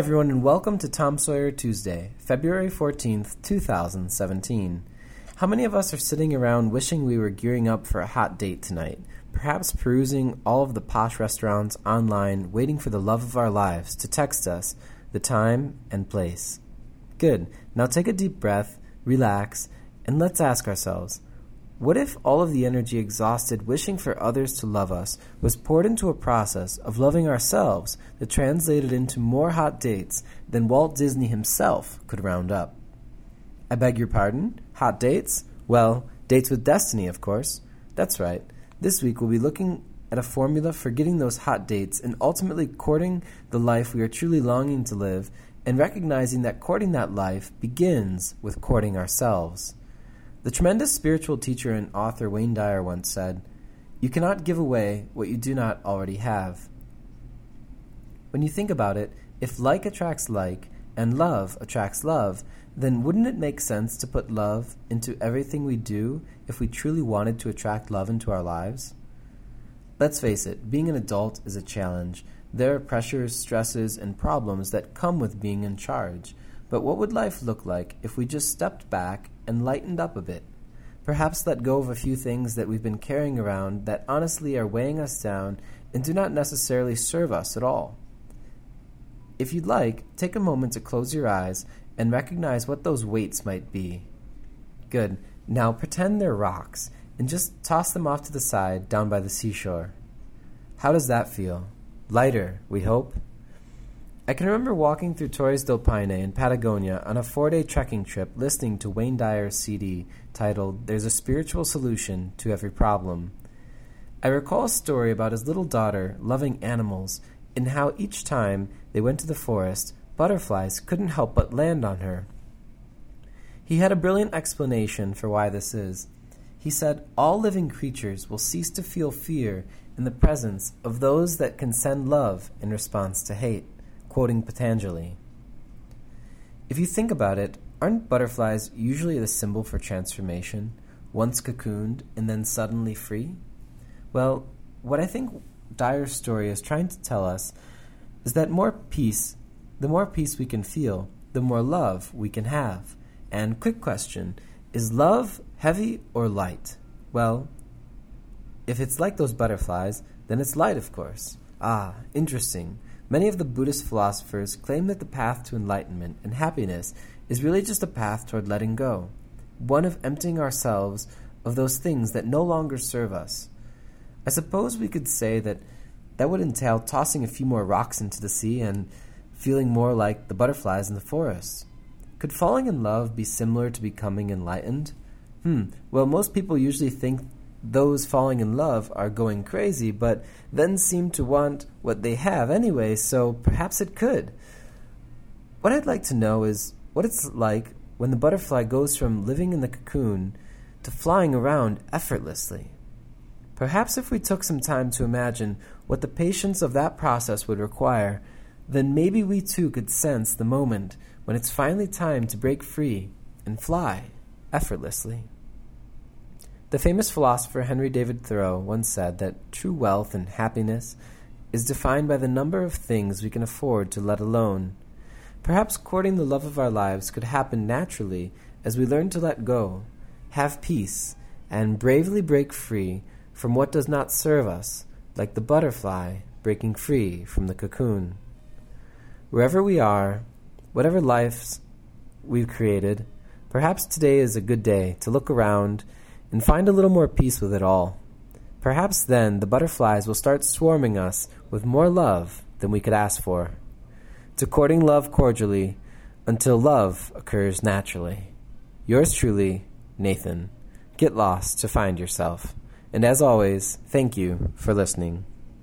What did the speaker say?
everyone, and welcome to Tom Sawyer Tuesday, February 14th, 2017. How many of us are sitting around wishing we were gearing up for a hot date tonight? Perhaps perusing all of the posh restaurants online, waiting for the love of our lives to text us the time and place. Good. Now take a deep breath, relax, and let's ask ourselves what if all of the energy exhausted wishing for others to love us was poured into a process of loving ourselves that translated into more hot dates than Walt Disney himself could round up? I beg your pardon? Hot dates? Well, dates with destiny, of course. That's right. This week we'll be looking at a formula for getting those hot dates and ultimately courting the life we are truly longing to live and recognizing that courting that life begins with courting ourselves. The tremendous spiritual teacher and author Wayne Dyer once said, You cannot give away what you do not already have. When you think about it, if like attracts like and love attracts love, then wouldn't it make sense to put love into everything we do if we truly wanted to attract love into our lives? Let's face it, being an adult is a challenge. There are pressures, stresses, and problems that come with being in charge. But what would life look like if we just stepped back and lightened up a bit? Perhaps let go of a few things that we've been carrying around that honestly are weighing us down and do not necessarily serve us at all. If you'd like, take a moment to close your eyes and recognize what those weights might be. Good. Now pretend they're rocks and just toss them off to the side down by the seashore. How does that feel? Lighter, we hope? I can remember walking through Torres del Paine in Patagonia on a four day trekking trip listening to Wayne Dyer's CD titled There's a Spiritual Solution to Every Problem. I recall a story about his little daughter loving animals and how each time they went to the forest, butterflies couldn't help but land on her. He had a brilliant explanation for why this is. He said, All living creatures will cease to feel fear in the presence of those that can send love in response to hate quoting Patanjali. If you think about it, aren't butterflies usually the symbol for transformation, once cocooned and then suddenly free? Well, what I think Dyer's story is trying to tell us is that more peace, the more peace we can feel, the more love we can have. And quick question, is love heavy or light? Well, if it's like those butterflies, then it's light, of course. Ah, interesting. Many of the Buddhist philosophers claim that the path to enlightenment and happiness is really just a path toward letting go, one of emptying ourselves of those things that no longer serve us. I suppose we could say that that would entail tossing a few more rocks into the sea and feeling more like the butterflies in the forest. Could falling in love be similar to becoming enlightened? Hmm, well, most people usually think those falling in love are going crazy, but then seem to want what they have anyway, so perhaps it could. What I'd like to know is what it's like when the butterfly goes from living in the cocoon to flying around effortlessly. Perhaps if we took some time to imagine what the patience of that process would require, then maybe we too could sense the moment when it's finally time to break free and fly effortlessly. The famous philosopher Henry David Thoreau once said that true wealth and happiness is defined by the number of things we can afford to let alone. Perhaps courting the love of our lives could happen naturally as we learn to let go, have peace, and bravely break free from what does not serve us, like the butterfly breaking free from the cocoon. Wherever we are, whatever lives we've created, perhaps today is a good day to look around and find a little more peace with it all. Perhaps then the butterflies will start swarming us with more love than we could ask for. To courting love cordially until love occurs naturally. Yours truly, Nathan. Get lost to find yourself. And as always, thank you for listening.